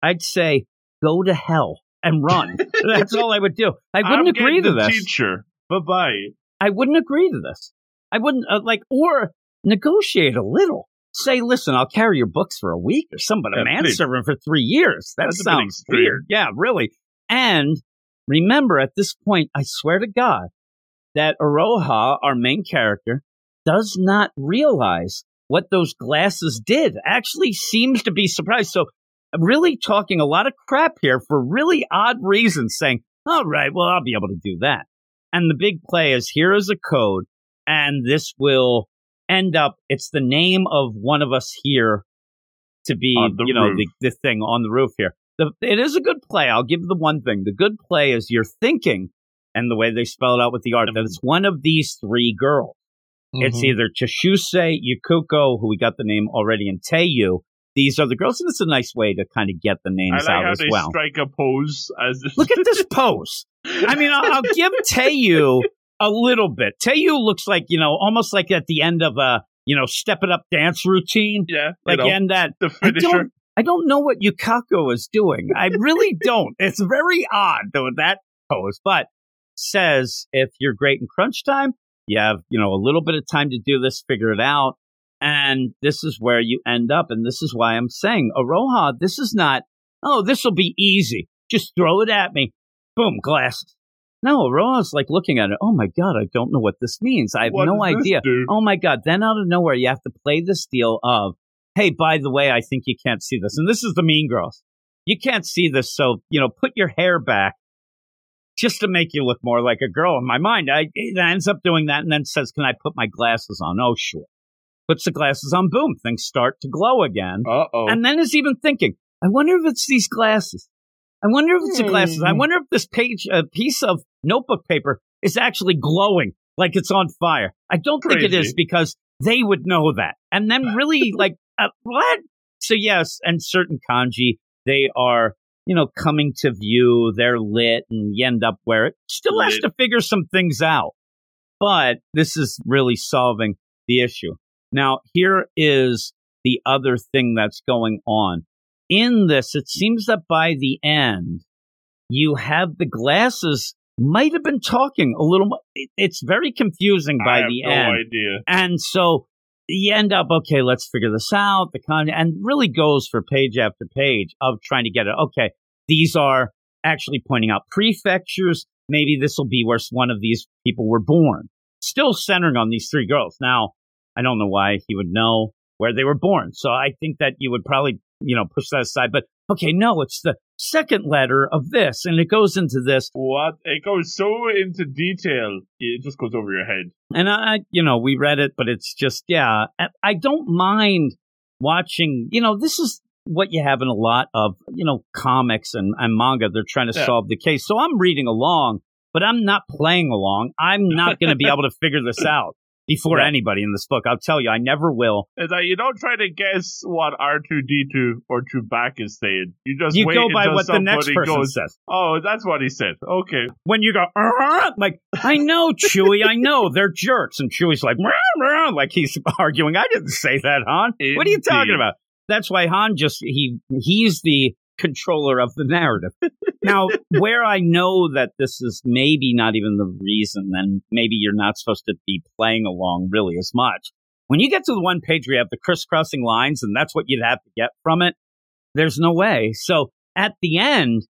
I'd say go to hell and run. [LAUGHS] That's all I would do. I wouldn't I'm agree to this. teacher. Bye bye. I wouldn't agree to this. I wouldn't uh, like or negotiate a little. Say, listen, I'll carry your books for a week or something. but A manservant for three years. That That's sounds weird. Yeah, really. And remember, at this point, I swear to God that Aroha, our main character, does not realize what those glasses did. Actually, seems to be surprised. So, I'm really talking a lot of crap here for really odd reasons. Saying, "All right, well, I'll be able to do that." And the big play is here is a code, and this will end up, it's the name of one of us here to be, you know, the, the thing on the roof here. The, it is a good play. I'll give the one thing. The good play is you're thinking, and the way they spell it out with the art, that it's one of these three girls. Mm-hmm. It's either Chishuse, Yukuko, who we got the name already, and Teiyu. These are the girls, and it's a nice way to kind of get the names I like out as well. strike a pose as [LAUGHS] Look at this pose. I mean, I'll, I'll give Teiyu a little bit. Teiyu looks like, you know, almost like at the end of a, you know, step it up dance routine. yeah, Like, you know, and that the I finisher. don't, I don't know what Yukako is doing. I really don't. It's very odd though that pose, but says if you're great in crunch time, you have, you know, a little bit of time to do this, figure it out. And this is where you end up. And this is why I'm saying, Aroha, this is not, oh, this will be easy. Just throw it at me. Boom, glasses. No, Aroha's like looking at it. Oh my God, I don't know what this means. I have What no does this idea. Oh my God. Then out of nowhere, you have to play this deal of, hey, by the way, I think you can't see this. And this is the Mean Girls. You can't see this, so, you know, put your hair back just to make you look more like a girl. In my mind, I, it ends up doing that and then says, can I put my glasses on? Oh, sure. Puts the glasses on, boom, things start to glow again. Uh oh. And then is even thinking, I wonder if it's these glasses. I wonder if it's the glasses. I Hmm. wonder if this page, a piece of notebook paper is actually glowing like it's on fire. I don't think it is because they would know that. And then really [LAUGHS] like, uh, what? So yes, and certain kanji, they are, you know, coming to view, they're lit and you end up where it still has to figure some things out. But this is really solving the issue. Now, here is the other thing that's going on. In this, it seems that by the end, you have the glasses might have been talking a little. It's very confusing by the no end. idea. And so you end up, okay, let's figure this out. The con and really goes for page after page of trying to get it. Okay, these are actually pointing out prefectures. Maybe this will be where one of these people were born. Still centering on these three girls. Now, I don't know why he would know where they were born. So I think that you would probably, you know, push that aside. But okay, no, it's the second letter of this, and it goes into this. What? It goes so into detail, it just goes over your head. And I, you know, we read it, but it's just, yeah, I- don't mind watching, you know, this is what you have in a lot of, you know, comics and, and manga. They're trying to Yeah. solve the case. So I'm reading along, but I'm not playing along. I'm not going to be [LAUGHS] able to figure this out before Yeah. anybody in this book. I'll tell you, I never will. Is that you don't try to guess what R2D2 or Chewbacca is saying. You just You wait go by what the next person goes, says. Oh, that's what he said. Okay. When you go, "Uh-huh," like, I know, Chewie, I know, they're jerks. And Chewie's like, like he's [LAUGHS] arguing. I didn't say that, Han. What are you talking about? That's why Han just he he's the controller of the narrative. now, [LAUGHS] where I know that this is maybe not even the reason, then maybe you're not supposed to be playing along really as much. When you get to the one page where you have the crisscrossing lines, and that's what you'd have to get from it, there's no way. So at the end,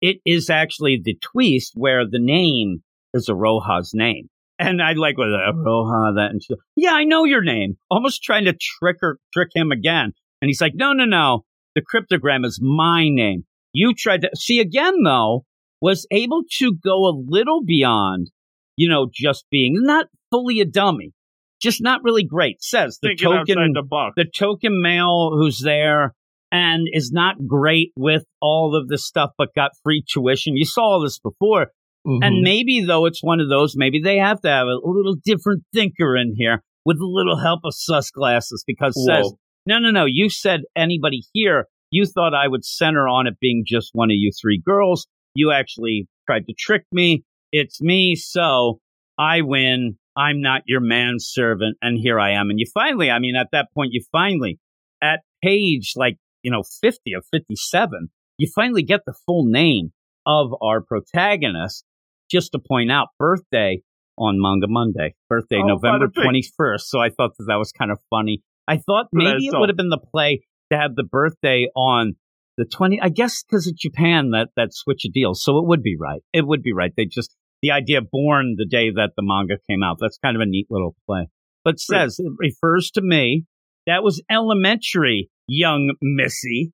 it is actually the twist where the name is a Aroha's name. And I like with a Aroha that and she, yeah, I know your name. Almost trying to trick her, trick him again. And he's like, no, no, no. The cryptogram is my name. You tried to see again, though, was able to go a little beyond, you know, just being not fully a dummy, just not really great. Says the Thinking outside token, the box. the token male who's there and is not great with all of this stuff, but got free tuition. You saw all this before. Mm-hmm. And maybe though it's one of those, maybe they have to have a little different thinker in here with a little help of sus glasses because Whoa. says, no, no, no, you said anybody here. You thought I would center on it being just one of you three girls. You actually tried to trick me. It's me. So I win. I'm not your manservant. And here I am. And you finally, I mean, at that point, you finally, at page like, you know, 50 of 57, you finally get the full name of our protagonist just to point out birthday on Manga Monday, birthday Oh, November 21st. So I thought that that was kind of funny. I thought maybe it would have been the play to have the birthday on the 20, I guess because of Japan, that, that switch of deals. So it would be right. It would be right. They just, the idea born the day that the manga came out. That's kind of a neat little play. But says, it refers to me. That was elementary, young Missy.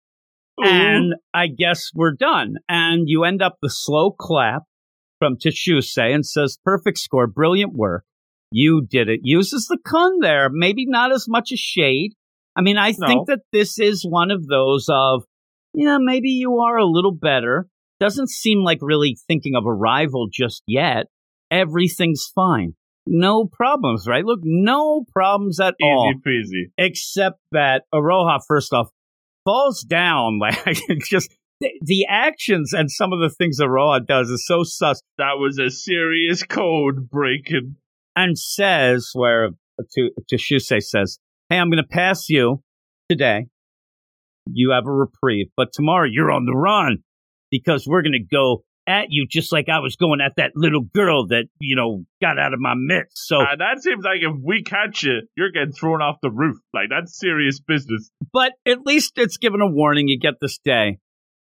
Uh-huh. And I guess we're done. And you end up the slow clap from Tishuse and says, perfect score, brilliant work. You did it. Uses the kun there, maybe not as much as shade. I mean, I No. think that this is one of those of, yeah, maybe you are a little better. Doesn't seem like really thinking of a rival just yet. Everything's fine. No problems, right? Look, no problems at all Easy peasy. except that Aroha, first off, falls down. [LAUGHS] Like it's just the, the actions and some of the things Aroha does is so sus. That was a serious code breaking. And says where to to Shusei says, "Hey, I'm going to pass you today. You have a reprieve, but tomorrow you're on the run because we're going to go." At you just like I was going at that little girl that you know got out of my midst. So Uh, that seems like if we catch you, you're getting thrown off the roof. Like that's serious business. but at least it's given a warning you get this day.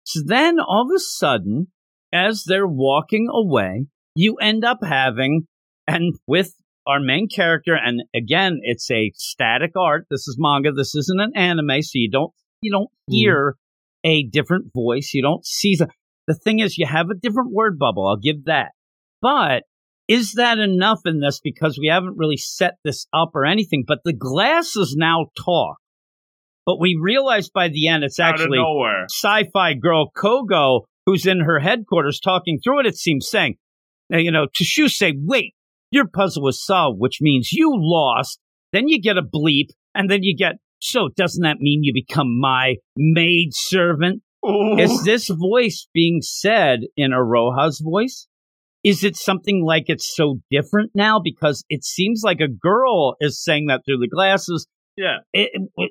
So then all of a sudden, as they're walking away, you end up having, and with our main character, and again, it's a static art. This is manga. This isn't an anime, so you don't you don't hear a different voice. You don't see the the thing is you have a different word bubble. I'll give that, but is that enough in this because we haven't really set this up or anything? But the glasses now talk. But we realize by the end it's actually sci-fi girl Kogo who's in her headquarters talking through it. It seems saying, you know, to say, "Wait, your puzzle was solved, which means you lost." Then you get a bleep, and then you get. So doesn't that mean you become my maid servant? Is this voice being said in Aroha's voice? Is it something like it's so different now because it seems like a girl is saying that through the glasses? yeah.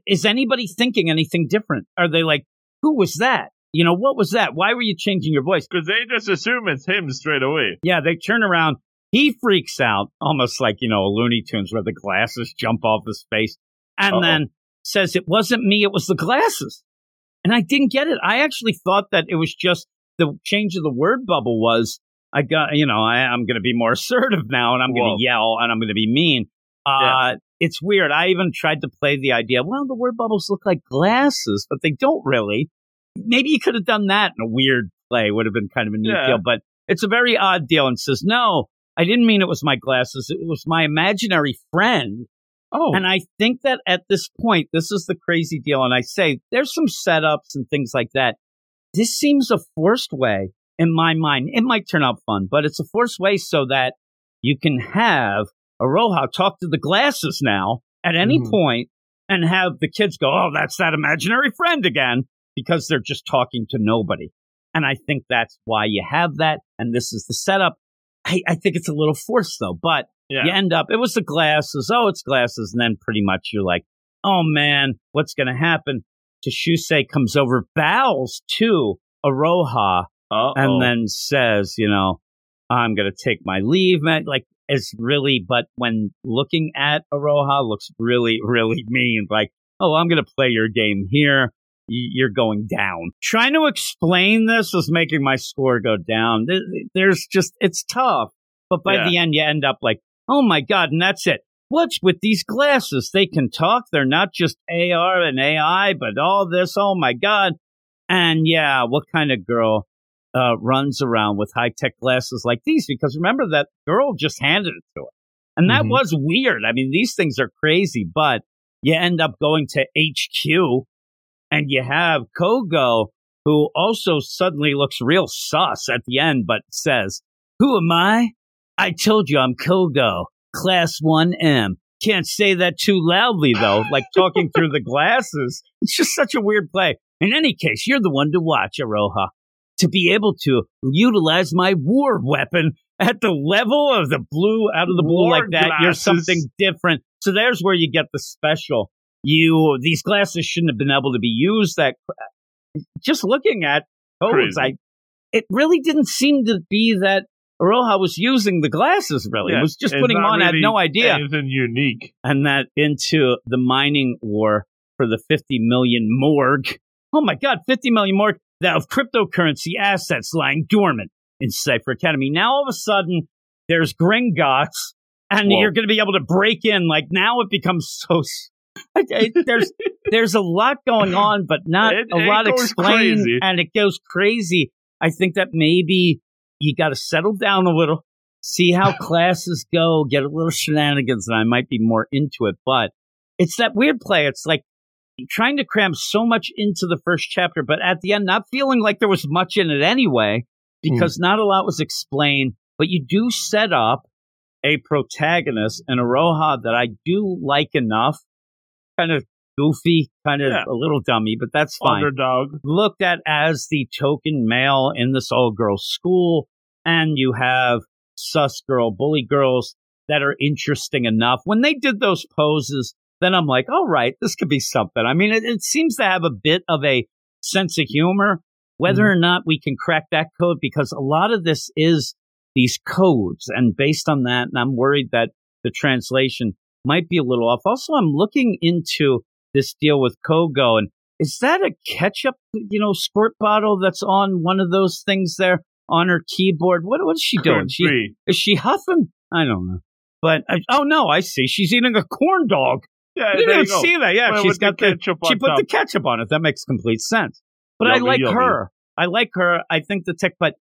Is anybody thinking anything different? Are they like, who was that? You know, what was that? Why were you changing your voice? Because they just assume it's him straight away. Yeah, they turn around. He freaks out, almost like, you know, a Looney Tunes where the glasses jump off his face and Uh-oh. then says, It wasn't me, it was the glasses. And I didn't get it. I actually thought that it was just the change of the word bubble was, I got, you know, I, I'm going to be more [LAUGHS] assertive now and I'm going to yell and I'm going to be mean. Uh, Yeah. It's weird. I even tried to play the idea, well, the word bubbles look like glasses, but they don't really. Maybe you could have done that in a weird play, would have been kind of a neat Yeah. deal, but it's a very odd deal and says, no, I didn't mean it was my glasses. It was my imaginary friend. Oh. And I think that at this point, this is the crazy deal. And I say there's some setups and things like that. This seems a forced way in my mind. It might turn out fun, but it's a forced way so that you can have Aroha talk to the glasses now at any Mhm. point and have the kids go, Oh, that's that imaginary friend again, because they're just talking to nobody. And I think that's why you have that. And this is the setup. I, I think it's a little forced though, but yeah. you end up, it was the glasses. Oh, it's glasses. And then pretty much you're like, oh man, what's going to happen? Shusei comes over, bows to Aroha, Uh-oh. and then says, you know, I'm going to take my leave, man. Like, it's really, but when looking at Aroha, looks really, really [LAUGHS] mean. Like, oh, I'm going to play your game here. You're going down. Trying to explain this is making my score go down. There's just, it's tough. But by Yeah. the end, you end up like, oh my God, and that's it. What's with these glasses? They can talk. They're not just AR and AI, but all this. Oh my God. And yeah, what kind of girl uh, runs around with high tech glasses like these? Because remember that girl just handed it to her. And that Mhm. was weird. I mean, these things are crazy, but you end up going to HQ and you have Kogo, who also suddenly looks real sus at the end, but says, Who am I? I told you I'm Kogo, class 1M. Can't say that too loudly, though, [LAUGHS] like talking through the glasses. It's just such a weird play. In any case, you're the one to watch, Aroha. To be able to utilize my war weapon at the level of the blue, out of the blue War like that, you're something different. So there's where you get the special. You, these glasses shouldn't have been able to be used that, just looking at codes, Crazy. I, it really didn't seem to be that Aroha was using the glasses really. Yeah, it was just putting them on, I had no idea Anything unique. and that into the mining war for the 50 million morgue. Oh my God, 50 million morgue that of cryptocurrency assets lying dormant in Cipher Academy. Now all of a sudden there's Gringotts and Whoa. you're going to be able to break in. Like now it becomes so. S- [LAUGHS] I- I- there's there's a lot going on, but not It- a it lot explained, crazy. and it goes crazy. I think that maybe you got to settle down a little, see how [LAUGHS] classes go, get a little shenanigans, and I might be more into it. But it's that weird play. It's like trying to cram so much into the first chapter, but at the end, not feeling like there was much in it anyway, because mm. not a lot was explained. But you do set up a protagonist and Iroha that I do like enough, kind of goofy, kind of yeah. a little dummy, but that's fine. Underdog. Looked at as the token male in this all girls school, and you have sus girl, bully girls that are interesting enough. When they did those poses, then I'm like, all right, this could be something. I mean, it, it seems to have a bit of a sense of humor, whether mm-hmm. or not we can crack that code, because a lot of this is these codes. And based on that, and I'm worried that the translation might be a little off. Also, I'm looking into this deal with Kogo, and is that a ketchup, you know, squirt bottle that's on one of those things there on her keyboard? What what is she doing? She, is she huffing? I don't know. But I, oh no, I see. She's eating a corn dog. Yeah, I didn't even see that. Yeah, well, she's got the, the she put top. the ketchup on it. That makes complete sense. But yummy, I like yummy. her. I like her. I think the tech, but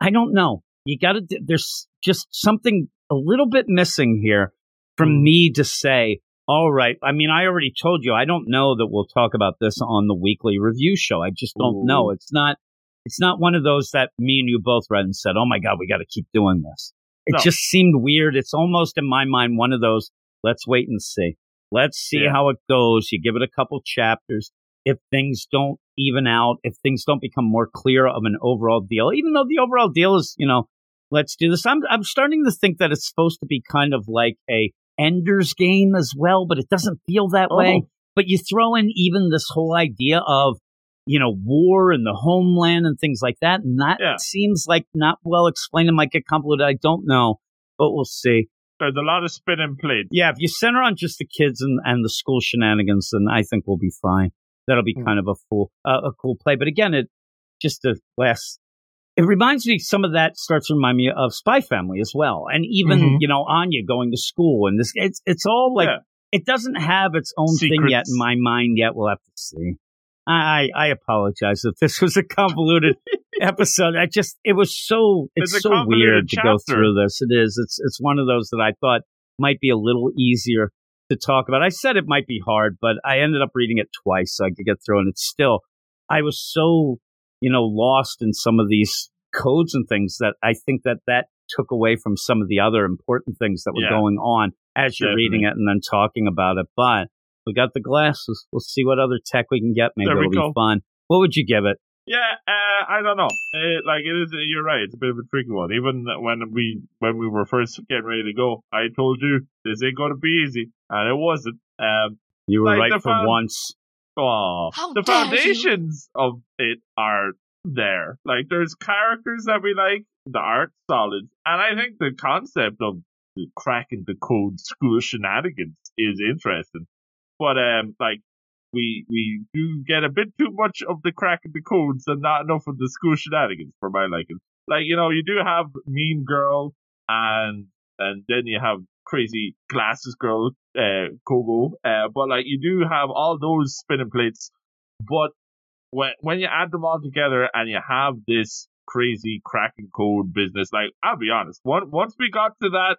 I don't know. You got to. There's just something a little bit missing here from mm. me to say. All right. I mean, I already told you. I don't know that we'll talk about this on the weekly review show. I just don't Ooh. know. It's not. It's not one of those that me and you both read and said, "Oh my god, we got to keep doing this." It no. just seemed weird. It's almost in my mind one of those. Let's wait and see. Let's see yeah. how it goes. You give it a couple chapters. If things don't even out, if things don't become more clear of an overall deal, even though the overall deal is, you know, let's do this. I'm I'm starting to think that it's supposed to be kind of like a Ender's game as well, but it doesn't feel that oh. way. But you throw in even this whole idea of, you know, war and the homeland and things like that, and that yeah. seems like not well explained and might get convoluted. I don't know, but we'll see. There's a lot of spin and play. Yeah, if you center on just the kids and, and the school shenanigans, then I think we'll be fine. That'll be mm. kind of a full, uh, a cool play. But again, it just a last. It reminds me some of that starts to remind me of Spy Family as well, and even mm-hmm. you know Anya going to school and this. It's it's all like yeah. it doesn't have its own Secrets. thing yet in my mind yet. We'll have to see. I I apologize if this was a convoluted [LAUGHS] episode. I just it was so it's, it's so weird chapter. to go through this. It is. It's it's one of those that I thought might be a little easier to talk about. I said it might be hard, but I ended up reading it twice so I could get through, and it's still. I was so you know lost in some of these codes and things that I think that that took away from some of the other important things that were yeah. going on as you're Definitely. reading it and then talking about it. But we got the glasses. We'll see what other tech we can get. Maybe it'll go. be fun. What would you give it? Yeah, uh, I don't know. It, like it is, you're right. It's a bit of a tricky one. Even when we when we were first getting ready to go, I told you this ain't gonna be easy, and it wasn't. Um, you were like right for found- once. Oh, the foundations you? of it are there. Like there's characters that we like, the art solid, and I think the concept of cracking the code school shenanigans is interesting. But um, like we we do get a bit too much of the cracking the codes and not enough of the school shenanigans for my liking. Like you know, you do have Mean Girl and and then you have crazy glasses girl, uh, Kogo. Uh, but like you do have all those spinning plates. But when when you add them all together and you have this crazy cracking code business, like I'll be honest, once once we got to that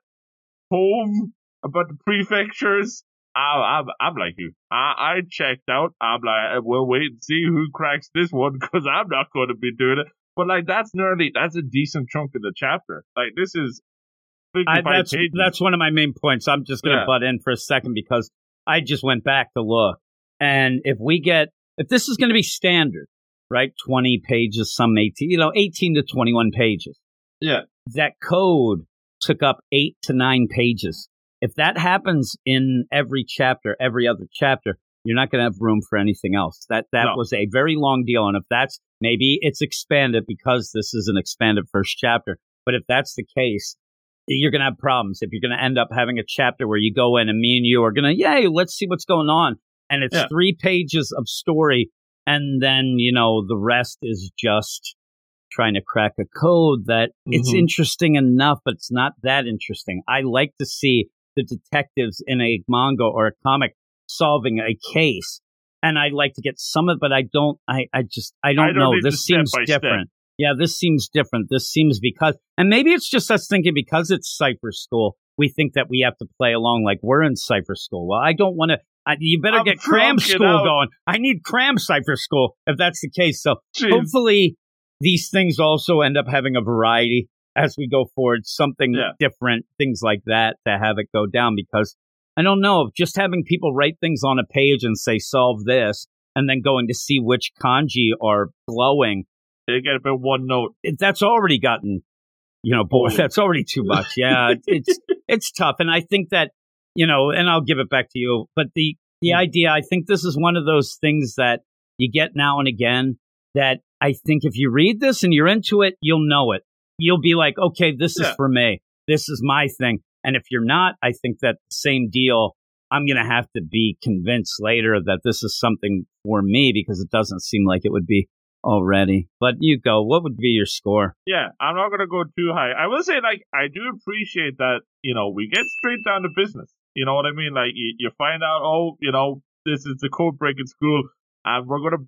home about the prefectures I, I'm, I'm like you. I, I checked out. I'm like, we'll wait and see who cracks this one because I'm not going to be doing it. But like, that's nearly that's a decent chunk of the chapter. Like, this is I, that's pages. that's one of my main points. I'm just going to yeah. butt in for a second because I just went back to look, and if we get if this is going to be standard, right, 20 pages, some 18, you know, 18 to 21 pages. Yeah, that code took up eight to nine pages if that happens in every chapter, every other chapter, you're not going to have room for anything else. That that no. was a very long deal, and if that's maybe it's expanded because this is an expanded first chapter. But if that's the case, you're going to have problems. If you're going to end up having a chapter where you go in and me and you are going to, yay, let's see what's going on, and it's yeah. three pages of story, and then you know the rest is just trying to crack a code that mm-hmm. it's interesting enough, but it's not that interesting. I like to see the detectives in a manga or a comic solving a case. And I like to get some of it, but I don't, I, I just, I don't, I don't know. This seems different. Yeah, this seems different. This seems because, and maybe it's just us thinking because it's Cypher School, we think that we have to play along like we're in Cypher School. Well, I don't want to. You better I'm get cram school going. I need cram Cypher School if that's the case. So Jeez. hopefully these things also end up having a variety as we go forward, something Yeah. different, things like that to have it go down because I don't know, if just having people write things on a page and say solve this and then going to see which kanji are glowing, They get about one note. that's already gotten you know, boy, [LAUGHS] that's already too much. Yeah, it's [LAUGHS] it's tough and I think that you know, and I'll give it back to you, but the the Mm. idea, I think this is one of those things that you get now and again that I think if you read this and you're into it, you'll know it. You'll be like, okay, this is for me. This is my thing. And if you're not, I think that same deal, I'm going to have to be convinced later that this is something for me because it doesn't seem like it would be already. But you go, what would be your score? Yeah, I'm not gonna go too high. I will say, like, I do appreciate that. You know, we get straight down to business. You know what I mean? Like, you, you find out, oh, you know, this is the code breaking school, and we're gonna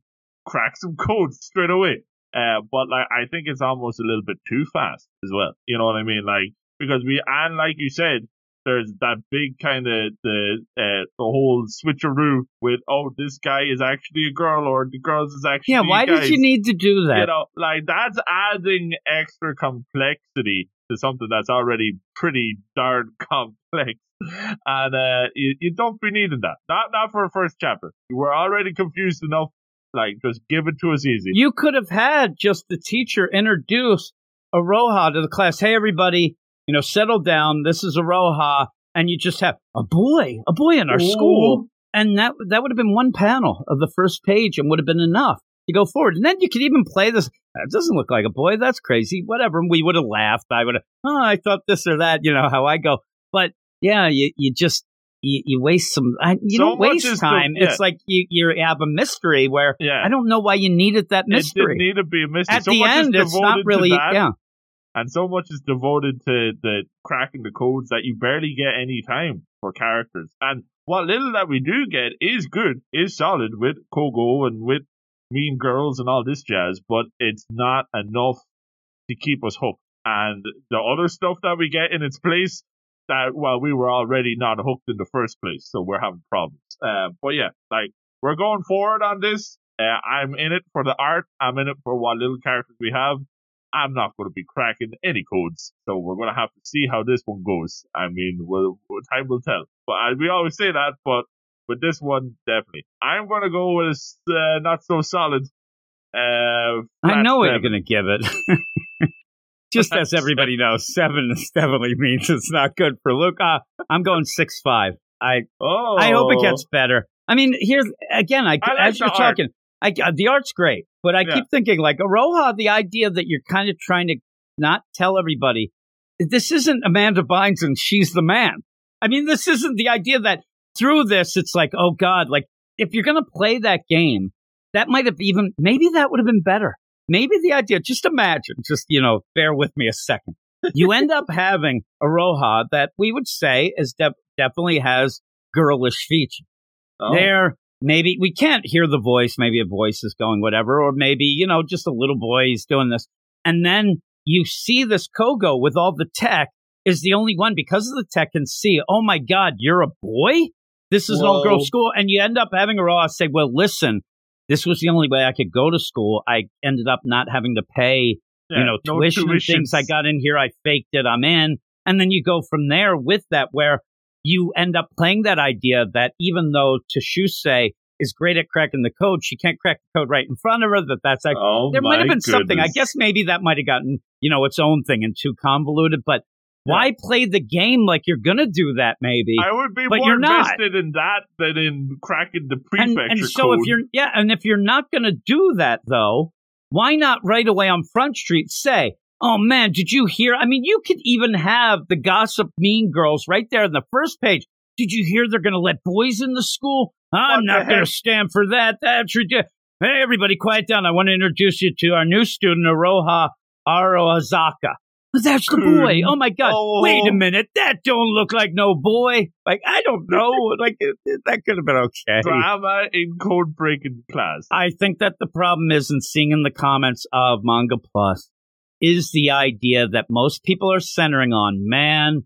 crack some [LAUGHS] codes straight away. Uh, but like, I think it's almost a little bit too fast as well. You know what I mean? Like, because we and like you said, there's that big kind of the uh, the whole switcheroo with, oh, this guy is actually a girl, or the girls is actually Yeah, why guys did you need to do that? you know, like that's adding extra complexity to something that's already pretty darn [LAUGHS] complex. And uh, you, you don't be needing that. Not not for a first chapter. You were already confused enough. Like, just give it to us easy. You could have had just the teacher introduce Aroha to the class. Hey, everybody, you know, settle down. This is Aroha. And you just have a boy, a boy in our school. And that that would have been one panel of the first page and would have been enough to go forward. And then you could even play this. It doesn't look like a boy. That's crazy. Whatever. And we would have laughed. I would have, oh, I thought this or that, you know, how I go. But yeah, you, you just, you, you waste some, I, you So don't waste is the- time. yeah. It's like you, you have a mystery where Yeah. I don't know why you needed that It mystery. didn't need to be a mystery. At so the end, it's not really, yeah. And so much is devoted to the cracking the codes that you barely get any time for characters. And what little that we do get is good, is solid with Kogo and with Mean Girls and all this jazz, but it's not enough to keep us hooked. And the other stuff that we get in its place, that well, we were already not hooked in the first place, so we're having problems. Uh, but yeah, like we're going forward on this. Uh, I'm in it for the art. I'm in it for what little characters we have. I'm not going to be cracking any codes, so we're going to have to see how this one goes. I mean, we'll, time will tell. But I, we always say that, but with this one, definitely, I'm going to go with uh, not so solid. Uh, I know what you're going to give it. [LAUGHS] Just as everybody knows, seven definitely [LAUGHS] means it's not good for Luke. Uh, I'm going six five. I Oh, I hope it gets better. I mean, here's again. I, I like as you're art. talking, I, uh, the art's great, but I Yeah. keep thinking like Aroha. The idea that you're kind of trying to not tell everybody this isn't Amanda Bynes and she's the man. I mean, this isn't the idea that through this, it's like, oh God, like if you're going to play that game, that might have even, maybe that would have been better. Maybe the idea, just imagine, just, you know, bear with me a second. You [LAUGHS] end up having a Roha that we would say is def- definitely has girlish features. Oh. There, maybe we can't hear the voice. Maybe a voice is going whatever, or maybe, you know, just a little boy is doing this. And then you see this Kogo with all the tech is the only one because of the tech can see, oh my God, you're a boy? This is an all girl school. And you end up having a raw say, well, listen, this was the only way I could go to school. I ended up not having to pay, Yeah, you know, no tuition and things. I got in here, I faked it, I'm in. And then you go from there with that, where you end up playing that idea that even though Tashuse is great at cracking the code, she can't crack the code right in front of her, that that's actually Oh, there might have been something. I guess maybe that might have gotten, you know, its own thing and too convoluted. But why play the game like you're gonna do that? Maybe. I would be But more you're not. invested in that than in cracking the and, prefecture and so code. if you're yeah, and if you're not gonna do that though, why not right away on Front Street say, "Oh man, did you hear?" I mean, you could even have the gossip Mean Girls right there in the first page. Did you hear they're gonna let boys in the school? I'm What not gonna stand for that. That's ridiculous. Hey, everybody, quiet down. I want to introduce you to our new student, Aroha Arohazaka. But that's the hmm. boy. Oh my god! Oh. Wait a oh. minute, that don't look like no boy. Like I don't know. [LAUGHS] like it, it, that could have been okay. Drama in code breaking class. I think that the problem isn't seeing in the comments of Manga Plus is the idea that most people are centering on. Man,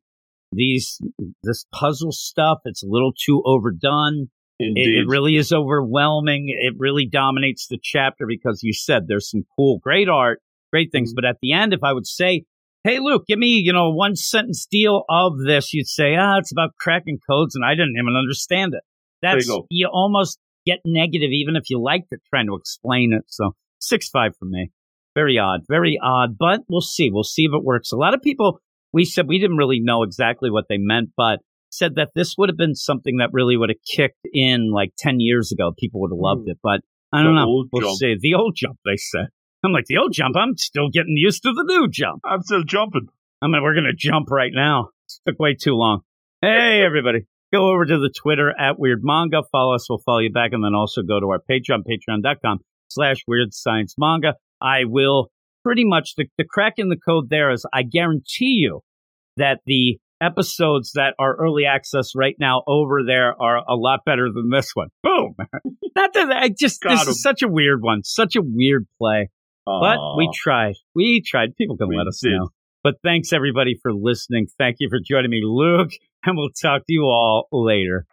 these this puzzle stuff. It's a little too overdone. It, it, really is overwhelming. It really dominates the chapter because you said there's some cool, great art, great things. Mm-hmm. But at the end, if I would say hey, Luke, give me, you know, one sentence deal of this, you'd say, ah, it's about cracking codes and I didn't even understand it. That's, you, you, almost get negative even if you liked it trying to explain it. So six five for me. Very odd, very odd, but we'll see. We'll see if it works. A lot of people, we said we didn't really know exactly what they meant, but said that this would have been something that really would have kicked in like 10 years ago. People would have loved mm. it, but I don't the know. We'll jump. see. The old jump, they said. I'm like, the old jump, I'm still getting used to the new jump. I'm still jumping. I mean, we're going to jump right now. It took way too long. Hey, everybody. Go over to the Twitter at Weird Manga. Follow us. We'll follow you back. And then also go to our Patreon, patreon.com slash Weird Science Manga. I will pretty much, the, the crack in the code there is I guarantee you that the episodes that are early access right now over there are a lot better than this one. Boom. [LAUGHS] Not that I just, Got this him. is such a weird one. Such a weird play. But we tried. We tried. People can we let us did. know. But thanks everybody for listening. Thank you for joining me, Luke, and we'll talk to you all later.